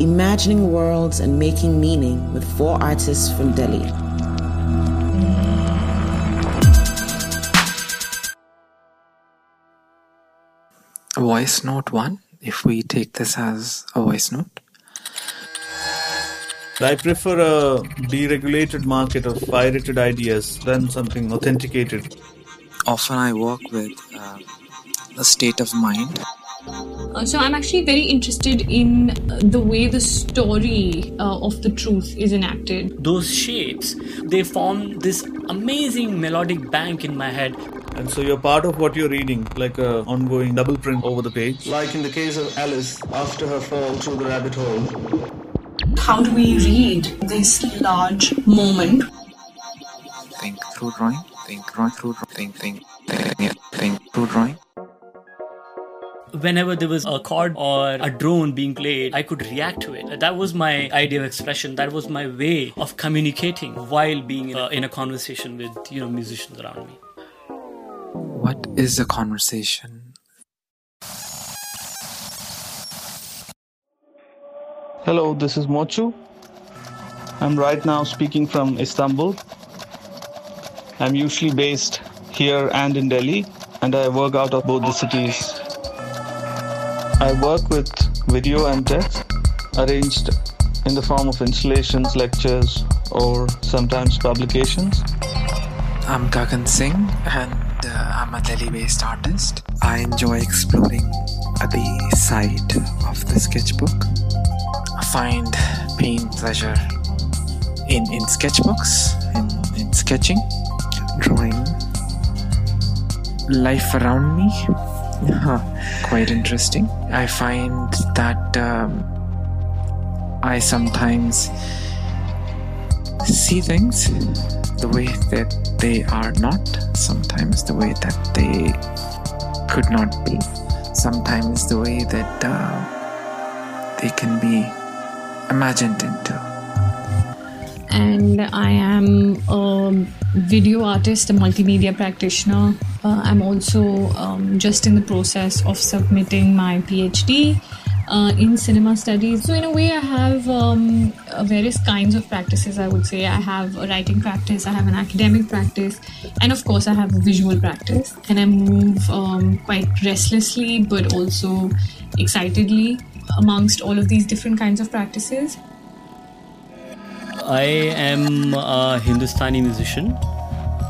Imagining worlds and making meaning with four artists from Delhi. Voice note one, if we take this as a voice note. I prefer a deregulated market of pirated ideas than something authenticated. Often I work with uh, a state of mind. Uh, so I'm actually very interested in uh, the way the story uh, of the truth is enacted. Those shapes, they form this amazing melodic bank in my head. And so you're part of what you're reading, like a ongoing double print over the page. Like in the case of Alice, after her fall through the rabbit hole. How do we read this large moment? Think through drawing, think drawing through drawing, think, think, think, think through drawing. Whenever there was a chord or a drone being played, I could react to it. That was my idea of expression. That was my way of communicating while being in a, in a conversation with you know musicians around me. What is a conversation? Hello, this is Mochu. I'm right now speaking from Istanbul. I'm usually based here and in Delhi, and I work out of both the cities. I work with video and text arranged in the form of installations, lectures, or sometimes publications. I'm Gagan Singh and uh, I'm a Delhi based artist. I enjoy exploring the side of the sketchbook. Find pain, pleasure in, in sketchbooks, in, in sketching, drawing life around me. Huh, quite interesting. I find that um, I sometimes see things the way that they are not, sometimes the way that they could not be, sometimes the way that uh, they can be imagined into. And I am a video artist, a multimedia practitioner. Uh, I'm also um, just in the process of submitting my PhD uh, in cinema studies. So, in a way, I have um, uh, various kinds of practices, I would say. I have a writing practice, I have an academic practice, and of course, I have a visual practice. And I move um, quite restlessly but also excitedly amongst all of these different kinds of practices. I am a Hindustani musician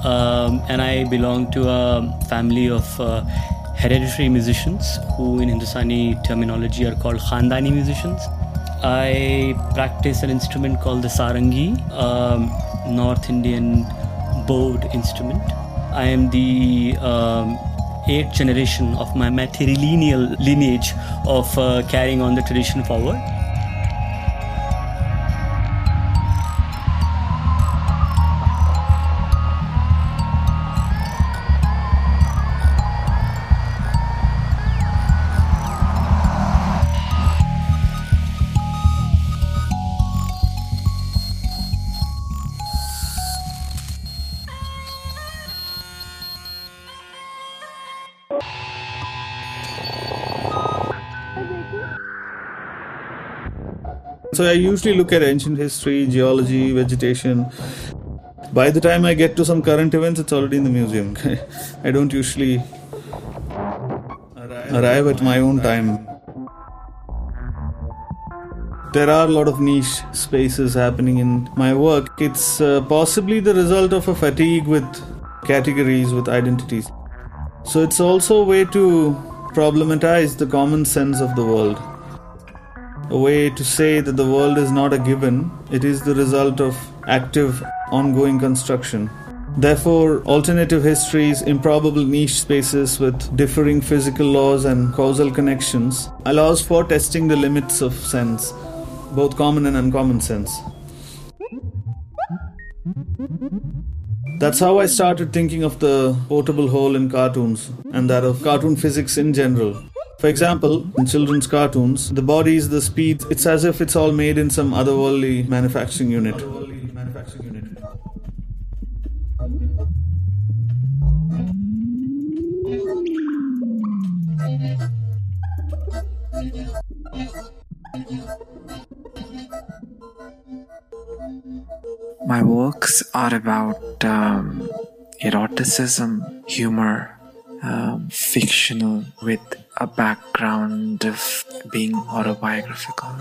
um, and I belong to a family of uh, hereditary musicians who, in Hindustani terminology, are called Khandani musicians. I practice an instrument called the sarangi, um, North Indian bowed instrument. I am the um, eighth generation of my matrilineal lineage of uh, carrying on the tradition forward. So I usually look at ancient history, geology, vegetation. By the time I get to some current events, it's already in the museum. I don't usually arrive at my own time. There are a lot of niche spaces happening in my work. It's uh, possibly the result of a fatigue with categories, with identities. So it's also a way to problematize the common sense of the world a way to say that the world is not a given, it is the result of active, ongoing construction. Therefore, alternative histories, improbable niche spaces with differing physical laws and causal connections, allows for testing the limits of sense, both common and uncommon sense. That's how I started thinking of the portable hole in cartoons and that of cartoon physics in general. For example, in children's cartoons, the bodies, the speed, it's as if it's all made in some otherworldly manufacturing unit. My works are about um, eroticism, humor, um, fictional with a background of being autobiographical.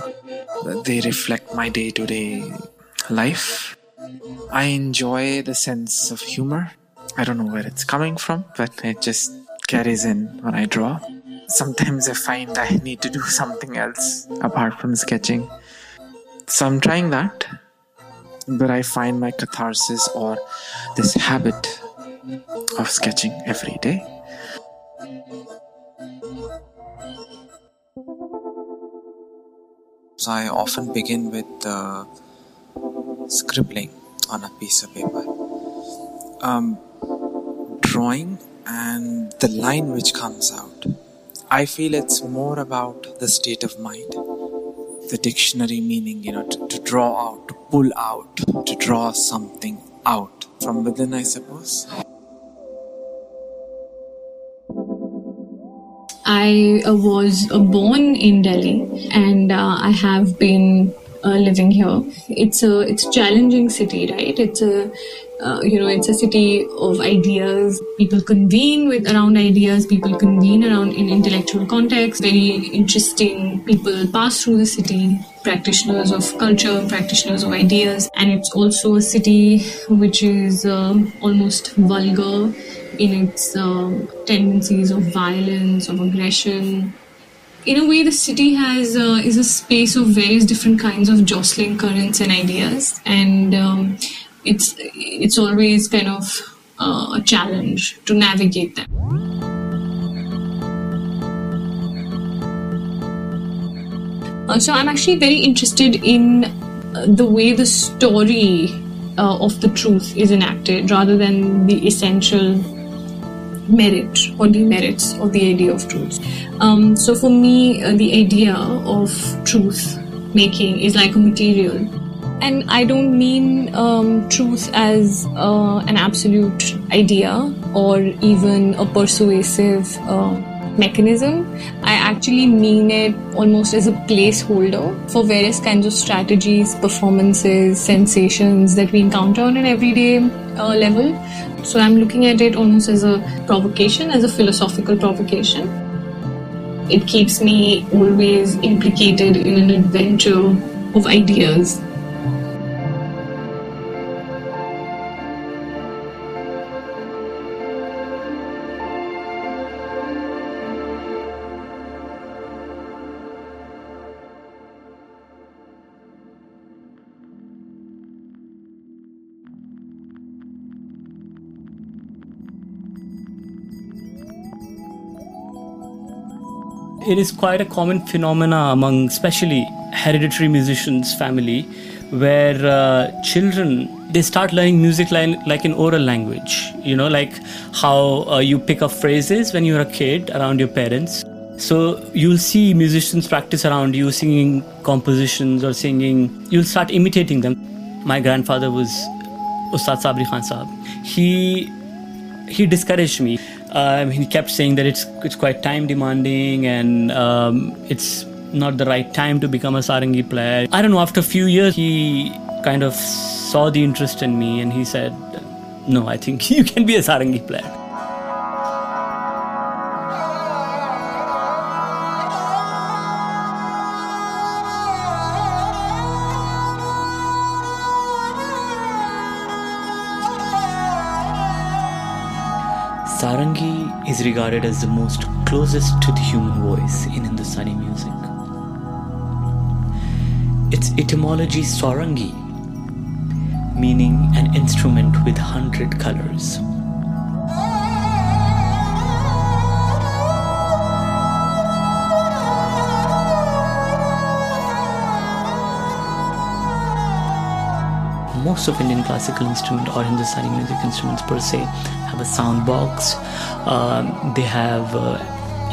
They reflect my day to day life. I enjoy the sense of humor. I don't know where it's coming from, but it just carries in when I draw. Sometimes I find I need to do something else apart from sketching. So I'm trying that, but I find my catharsis or this habit of sketching every day. I often begin with uh, scribbling on a piece of paper, um, drawing, and the line which comes out. I feel it's more about the state of mind. The dictionary meaning, you know, to, to draw out, to pull out, to draw something out from within, I suppose. I uh, was uh, born in Delhi and uh, I have been living here. It's a it's a challenging city, right? It's a uh, you know it's a city of ideas. People convene with around ideas. People convene around in intellectual context. Very interesting people pass through the city. Practitioners of culture, practitioners of ideas, and it's also a city which is uh, almost vulgar in its um, tendencies of violence, of aggression. In a way, the city has uh, is a space of various different kinds of jostling currents and ideas, and um, it's it's always kind of uh, a challenge to navigate them. Uh, so I'm actually very interested in uh, the way the story uh, of the truth is enacted rather than the essential merit or demerits of the idea of truth. Um, so for me, uh, the idea of truth making is like a material. And I don't mean um, truth as uh, an absolute idea or even a persuasive uh, mechanism. I actually mean it almost as a placeholder for various kinds of strategies, performances, sensations that we encounter on an everyday uh, level. So I'm looking at it almost as a provocation, as a philosophical provocation. It keeps me always implicated in an adventure of ideas. It is quite a common phenomena among especially hereditary musicians family where uh, children they start learning music like, like an oral language. You know like how uh, you pick up phrases when you're a kid around your parents. So you'll see musicians practice around you singing compositions or singing you'll start imitating them. My grandfather was ustad sabri khan sahab he he discouraged me um, he kept saying that it's it's quite time demanding and um, it's not the right time to become a sarangi player. I don't know. After a few years, he kind of saw the interest in me and he said, "No, I think you can be a sarangi player." Regarded as the most closest to the human voice in Hindustani music. Its etymology Sarangi, meaning an instrument with hundred colors. Most of Indian classical instrument or Hindustani music instruments per se have a sound box. Um, they have, uh,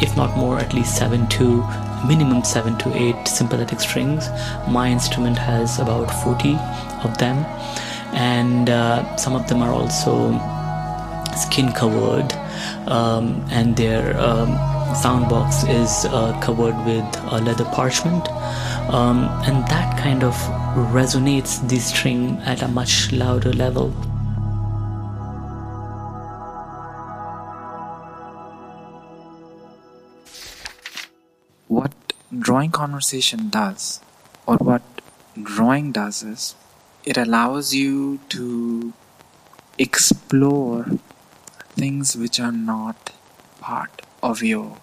if not more, at least seven to minimum seven to eight sympathetic strings. My instrument has about 40 of them, and uh, some of them are also skin covered, um, and their um, sound box is uh, covered with a leather parchment, um, and that kind of resonates the string at a much louder level. What drawing conversation does, or what drawing does, is it allows you to explore things which are not part of your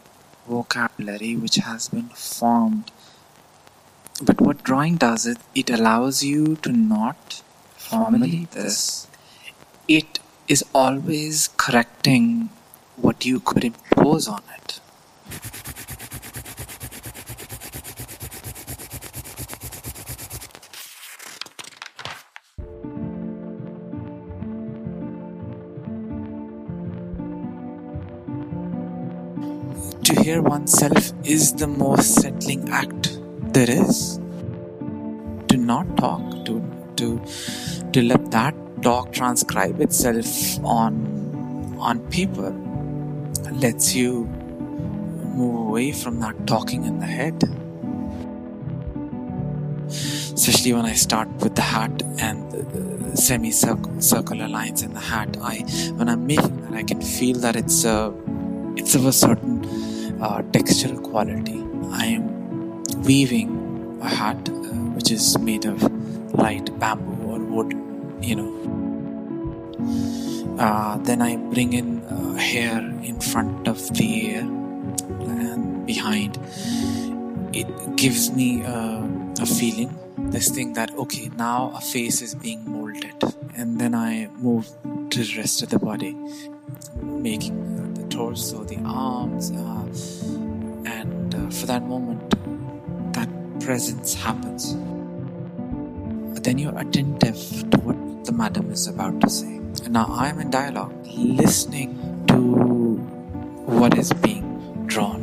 vocabulary, which has been formed. But what drawing does it, it allows you to not formulate this. It is always correcting what you could impose on it. To hear oneself is the most settling act there is. To not talk, to to to let that talk transcribe itself on on paper lets you move away from that talking in the head. Especially when I start with the hat and the semi-circular lines in the hat, I when I'm making that, I can feel that it's a it's of a certain uh, textural quality. I am weaving a hat uh, which is made of light bamboo or wood, you know. Uh, then I bring in uh, hair in front of the ear and behind. It gives me uh, a feeling, this thing that okay, now a face is being molded, and then I move to the rest of the body, making the torso, the arms, uh, and uh, for that moment, that presence happens. But then you're attentive to what the madam is about to say. And now I'm in dialogue, listening to what is being drawn.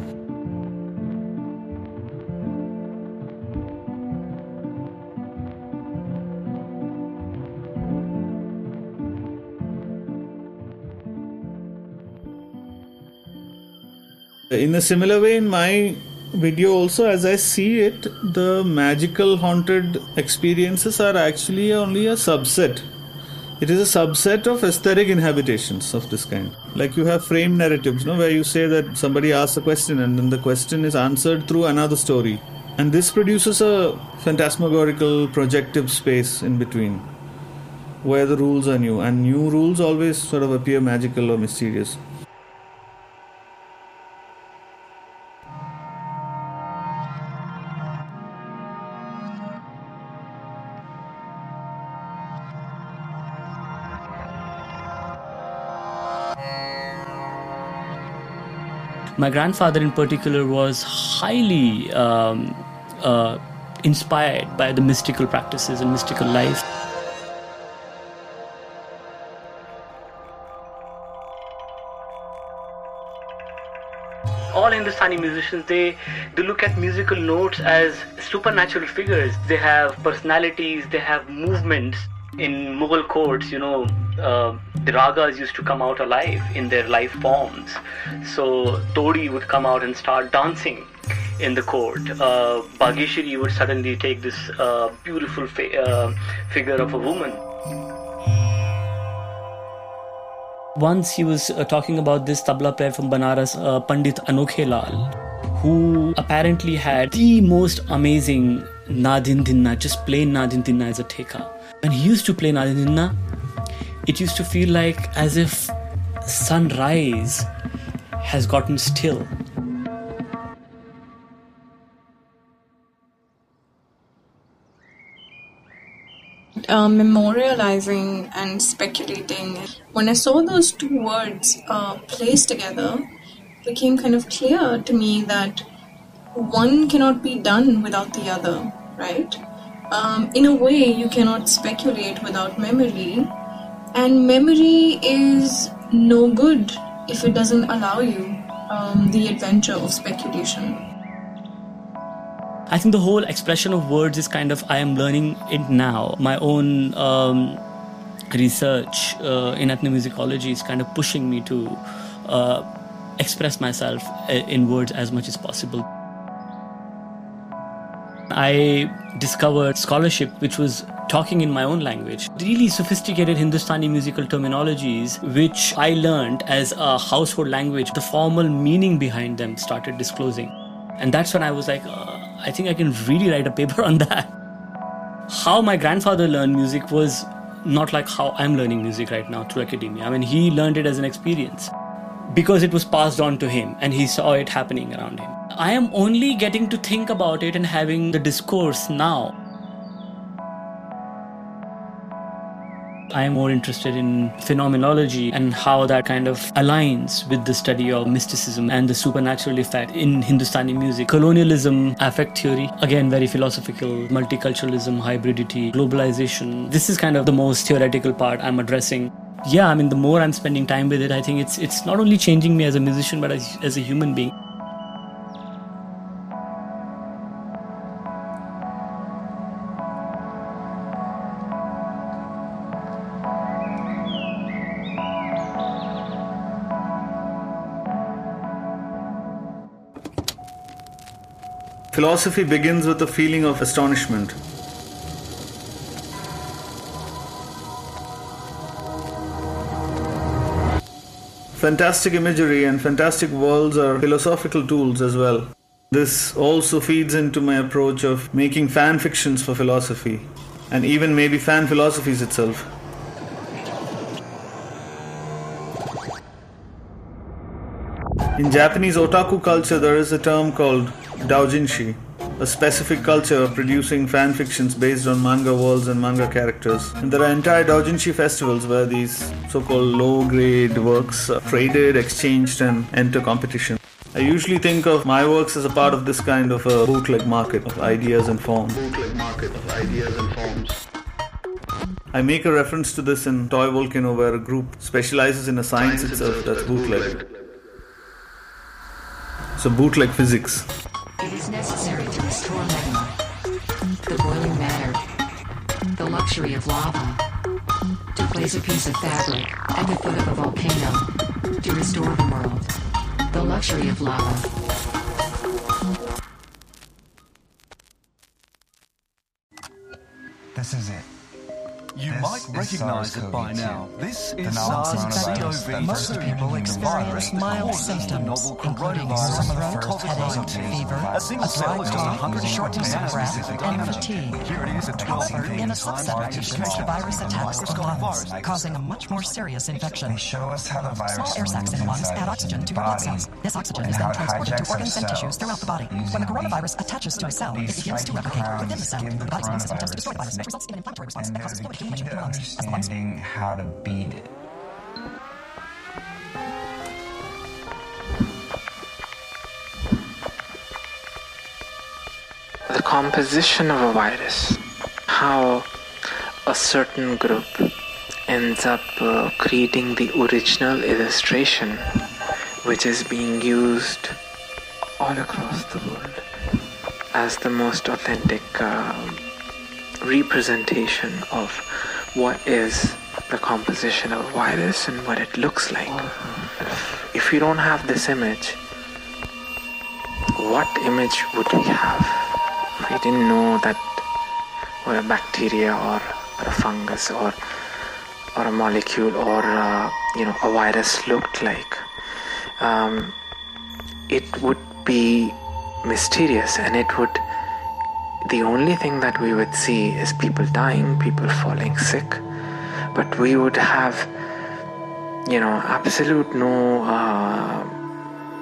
In a similar way, in my video, also, as I see it, the magical haunted experiences are actually only a subset. It is a subset of aesthetic inhabitations of this kind. Like you have frame narratives, no, where you say that somebody asks a question and then the question is answered through another story. And this produces a phantasmagorical projective space in between where the rules are new and new rules always sort of appear magical or mysterious. My grandfather, in particular, was highly um, uh, inspired by the mystical practices and mystical life. all Hindustani musicians they they look at musical notes as supernatural figures. They have personalities, they have movements. In Mughal courts, you know, uh, the ragas used to come out alive in their life forms. So Todi would come out and start dancing in the court. Uh, would suddenly take this uh, beautiful uh, figure of a woman once he was uh, talking about this tabla player from Banaras, uh, Pandit Anokhe Lal, who apparently had the most amazing Nadin Dinna, just plain Nadin Dinna as a theka. When he used to play Nadin it used to feel like as if sunrise has gotten still. uh, memorializing and speculating. When I saw those two words uh, placed together, it became kind of clear to me that one cannot be done without the other, right? Um, in a way, you cannot speculate without memory, and memory is no good if it doesn't allow you um, the adventure of speculation. I think the whole expression of words is kind of I am learning it now. My own um, research uh, in ethnomusicology is kind of pushing me to uh, express myself uh, in words as much as possible. I discovered scholarship which was talking in my own language. Really sophisticated Hindustani musical terminologies, which I learned as a household language, the formal meaning behind them started disclosing. And that's when I was like, uh, I think I can really write a paper on that. How my grandfather learned music was not like how I'm learning music right now through academia. I mean, he learned it as an experience because it was passed on to him and he saw it happening around him. I am only getting to think about it and having the discourse now. I am more interested in phenomenology and how that kind of aligns with the study of mysticism and the supernatural effect in Hindustani music. Colonialism, affect theory, again, very philosophical, multiculturalism, hybridity, globalization. This is kind of the most theoretical part I'm addressing. Yeah, I mean, the more I'm spending time with it, I think it's it's not only changing me as a musician, but as, as a human being. Philosophy begins with a feeling of astonishment. Fantastic imagery and fantastic worlds are philosophical tools as well. This also feeds into my approach of making fan fictions for philosophy, and even maybe fan philosophies itself. In Japanese otaku culture, there is a term called doujinshi, a specific culture of producing fan fictions based on manga worlds and manga characters. And there are entire doujinshi festivals where these so-called low-grade works are traded, exchanged, and enter competition. I usually think of my works as a part of this kind of a bootleg market of ideas and forms. Bootleg market of ideas and forms. I make a reference to this in Toy Volcano, where a group specializes in a science itself that's bootleg. So, bootleg physics. Necessary to restore magma, the boiling matter, the luxury of lava, to place a piece of fabric at the foot of a volcano, to restore the world, the luxury of lava. This is it. You This might recognize it by now. This is novel SARS-CoV-2. Most people experience mild symptoms, including sore throat, headache, fever, A a dry cough, shortness of breath, and fatigue. Here it is at 12 However, in a subset of patients, the virus attacks the lungs, causing a much more serious infection. They show us how the virus Small air sacs in the lungs add oxygen to your blood cells. This oxygen is then transported to organs and tissues throughout the body. When the coronavirus attaches to a cell, it begins to replicate within the cell. The body's immune system attempts to destroy the virus, which results in an inflammatory response that causes fluid key accumulation to in the lungs. As the lungs understanding how to beat it. the composition of a virus, how a certain group ends up uh, creating the original illustration which is being used all across the world as the most authentic uh, representation of what is the composition of a virus and what it looks like. If we don't have this image, what image would we have? We didn't know that what a bacteria or, or a fungus or or a molecule or uh, you know a virus looked like, um, it would be mysterious and it would the only thing that we would see is people dying, people falling sick, but we would have, you know, absolute no uh,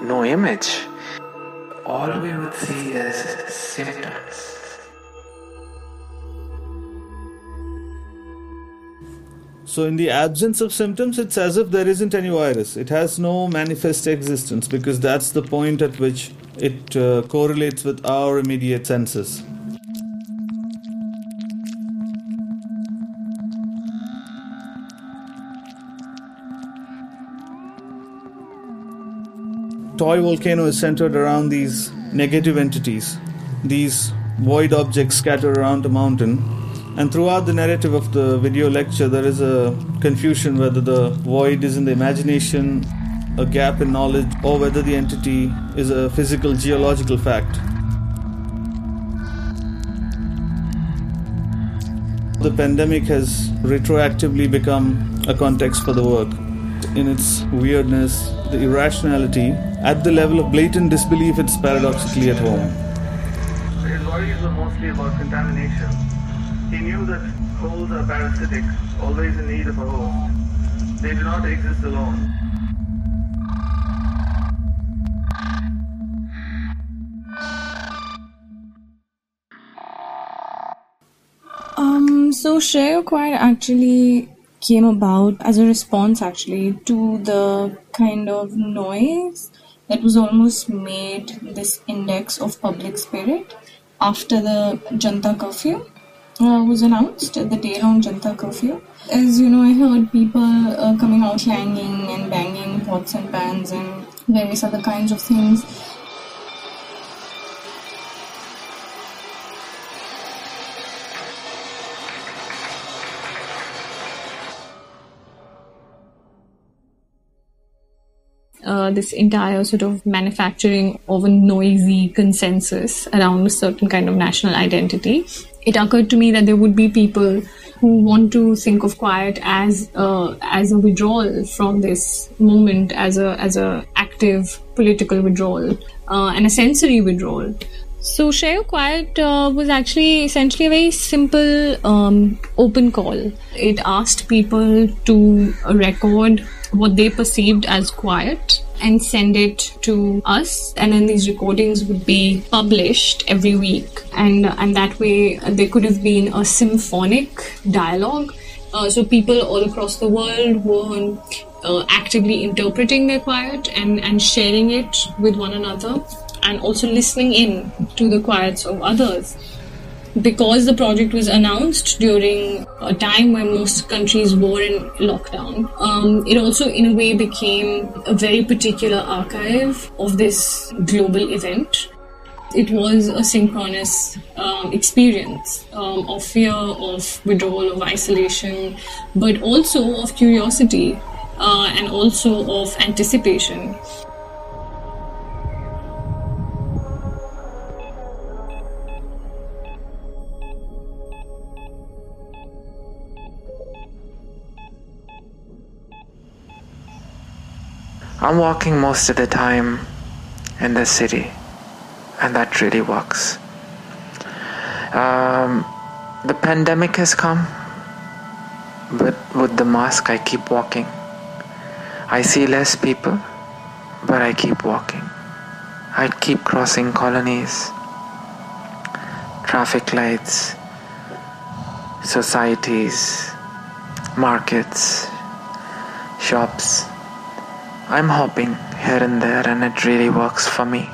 no image. All we would see is symptoms. So, in the absence of symptoms, it's as if there isn't any virus. It has no manifest existence because that's the point at which it uh, correlates with our immediate senses. Toy Volcano is centered around these negative entities, these void objects scattered around the mountain. And throughout the narrative of the video lecture, there is a confusion whether the void is in the imagination, a gap in knowledge, or whether the entity is a physical geological fact. the pandemic has retroactively become a context for the work. In its weirdness, the irrationality, at the level of blatant disbelief, it's paradoxically at home. His worries were mostly about contamination. He knew that holes are parasitic, always in need of a host. They do not exist alone. Um, so Share Quiet actually came about as a response actually to the kind of noise that was almost made this index of public spirit after the Janta curfew uh, was announced, the day long Janta curfew. As you know, I heard people uh, coming out clanging and banging pots and pans and various other kinds of things. This entire sort of manufacturing of a noisy consensus around a certain kind of national identity. It occurred to me that there would be people who want to think of quiet as uh, as a withdrawal from this moment, as a as a active political withdrawal uh, and a sensory withdrawal. So Share Quiet uh, was actually essentially a very simple um, open call. It asked people to record what they perceived as quiet and send it to us. And then these recordings would be published every week. And and that way there could have been a symphonic dialogue. Uh, so people all across the world were uh, actively interpreting their quiet and and sharing it with one another and also listening in to the quiets of others because the project was announced during a time when most countries were in lockdown, um, it also, in a way, became a very particular archive of this global event. It was a synchronous um, experience um, of fear, of withdrawal, of isolation, but also of curiosity uh, and also of anticipation. I'm walking most of the time in the city, and that really works. Um, the pandemic has come, but with the mask, I keep walking. I see less people, but I keep walking. I keep crossing colonies, traffic lights, societies, markets, shops. I'm hopping here and there, and it really works for me.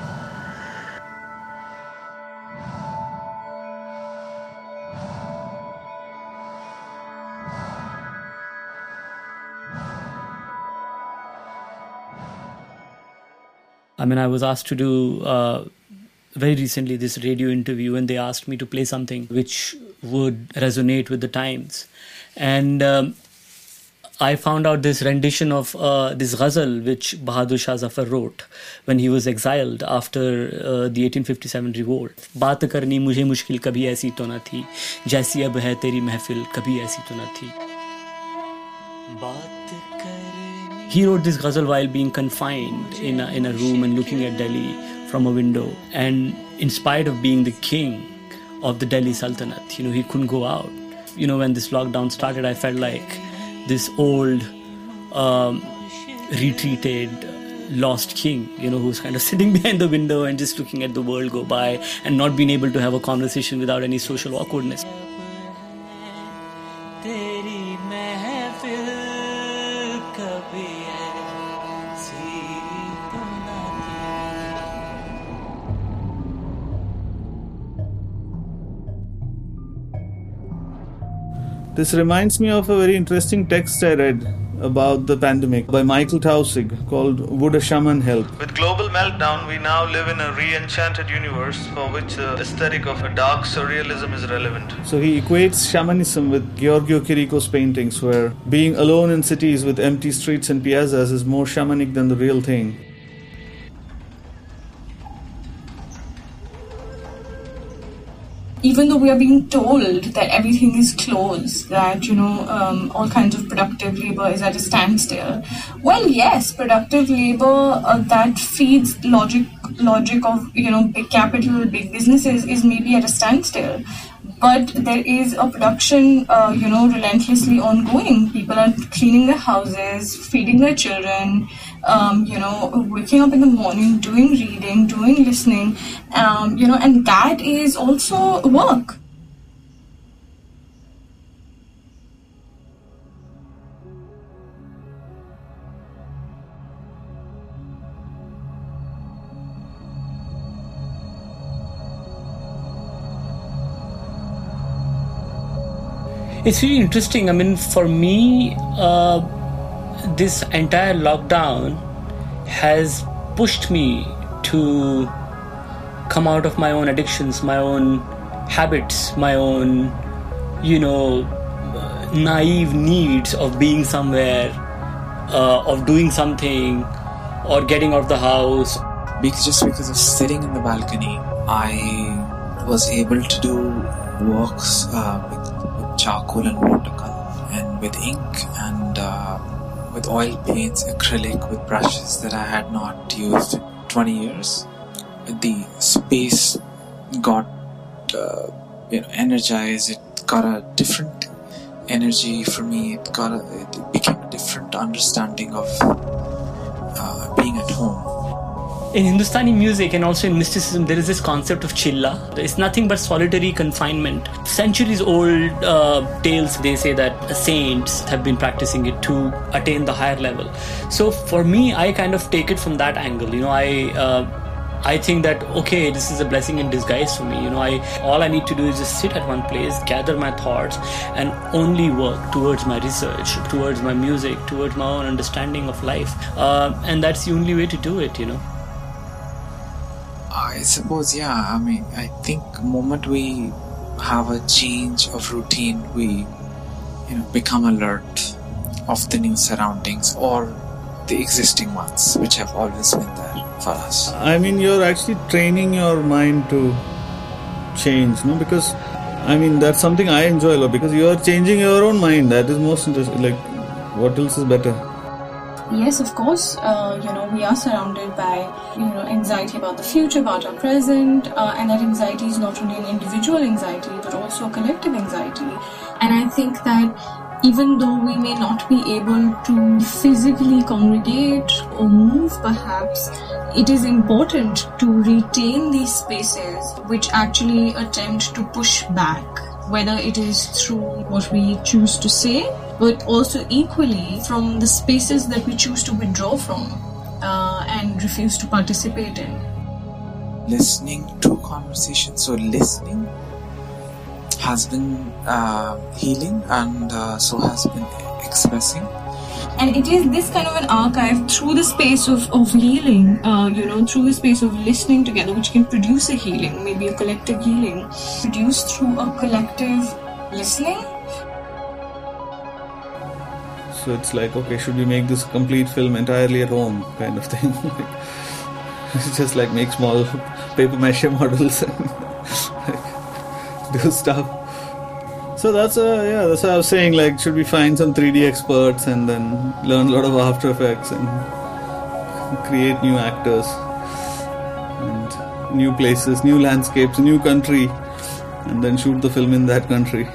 I mean, I was asked to do uh, very recently this radio interview, and they asked me to play something which would resonate with the times. And um, I found out this rendition of uh, this ghazal which Bahadur Shah Zafar wrote when he was exiled after uh, the 1857 revolt. बात करनी मुझे मुश्किल कभी ऐसी तो न थी जैसी अब है तेरी महफिल कभी ऐसी तो न थी He wrote this ghazal while being confined in a, in a room and looking at Delhi from a window. And in spite of being the king of the Delhi Sultanate, you know, he couldn't go out. You know, when this lockdown started, I felt like this old, um, retreated, lost king, you know, who's kind of sitting behind the window and just looking at the world go by and not being able to have a conversation without any social awkwardness. This reminds me of a very interesting text I read about the pandemic by Michael Taussig called Would a Shaman Help? With global meltdown, we now live in a re enchanted universe for which uh, the aesthetic of a dark surrealism is relevant. So he equates shamanism with Giorgio Chirico's paintings, where being alone in cities with empty streets and piazzas is more shamanic than the real thing. Even though we are being told that everything is closed, that you know um, all kinds of productive labor is at a standstill. Well, yes, productive labor uh, that feeds logic logic of you know big capital, big businesses is maybe at a standstill. But there is a production, uh, you know, relentlessly ongoing. People are cleaning their houses, feeding their children, um, you know, waking up in the morning, doing reading, doing listening, um, you know, and that is also work. It's really interesting. I mean, for me, uh, this entire lockdown has pushed me to come out of my own addictions, my own habits, my own, you know, naive needs of being somewhere, uh, of doing something, or getting out of the house. Because just because of sitting in the balcony, I was able to do walks uh, charcoal and watercolor, and with ink and uh, with oil paints, acrylic, with brushes that I had not used in 20 years. The space got uh, you know energized. It got a different energy for me. It got a, it became a different understanding of uh, being at home. In Hindustani music and also in mysticism, there is this concept of chilla. It's nothing but solitary confinement. Centuries old uh, tales, they say that saints have been practicing it to attain the higher level. So for me, I kind of take it from that angle. You know, I. Uh, I think that okay, this is a blessing in disguise for me. You know, I all I need to do is just sit at one place, gather my thoughts, and only work towards my research, towards my music, towards my own understanding of life. Uh, and that's the only way to do it. You know. I suppose, yeah. I mean, I think moment we have a change of routine, we, you know, become alert of the new surroundings or the existing ones, which have always been there for us. I mean, you're actually training your mind to change, no? Because, I mean, that's something I enjoy a lot because you're changing your own mind. That is most interesting. Like, what else is better? Yes, of course. Uh, you know, we are surrounded by you know anxiety about the future, about our present, uh, and that anxiety is not only an individual anxiety but also a collective anxiety. And I think that even though we may not be able to physically congregate or move, perhaps it is important to retain these spaces which actually attempt to push back whether it is through what we choose to say, but also equally from the spaces that we choose to withdraw from uh, and refuse to participate in. Listening to conversations, so listening has been uh, healing and uh, so has been expressing and it is this kind of an archive through the space of, of healing uh, you know through the space of listening together which can produce a healing maybe a collective healing produced through a collective listening So it's like, okay, should we make this complete film entirely at home, kind of thing? it's just like make small paper mache models and like, do stuff. So that's uh, yeah, that's what I was saying. Like, should we find some 3D experts and then learn a lot of After Effects and create new actors and new places, new landscapes, new country, and then shoot the film in that country.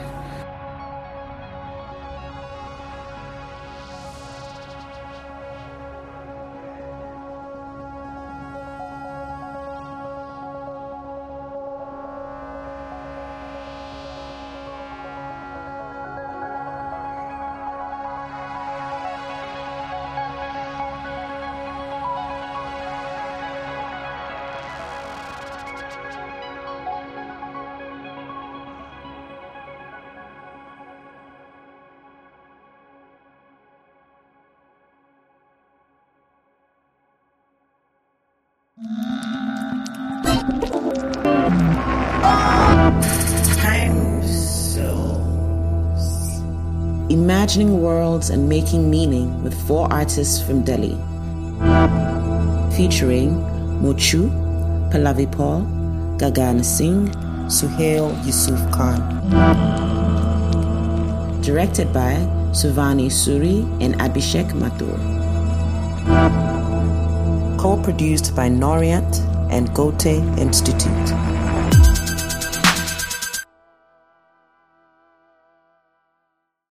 Imagining worlds and making meaning with four artists from Delhi. Featuring Mochu, Pallavi Paul, Gagan Singh, Suhail Yusuf Khan. Directed by Suvani Suri and Abhishek Mathur. Co produced by Norient and Goethe Institute.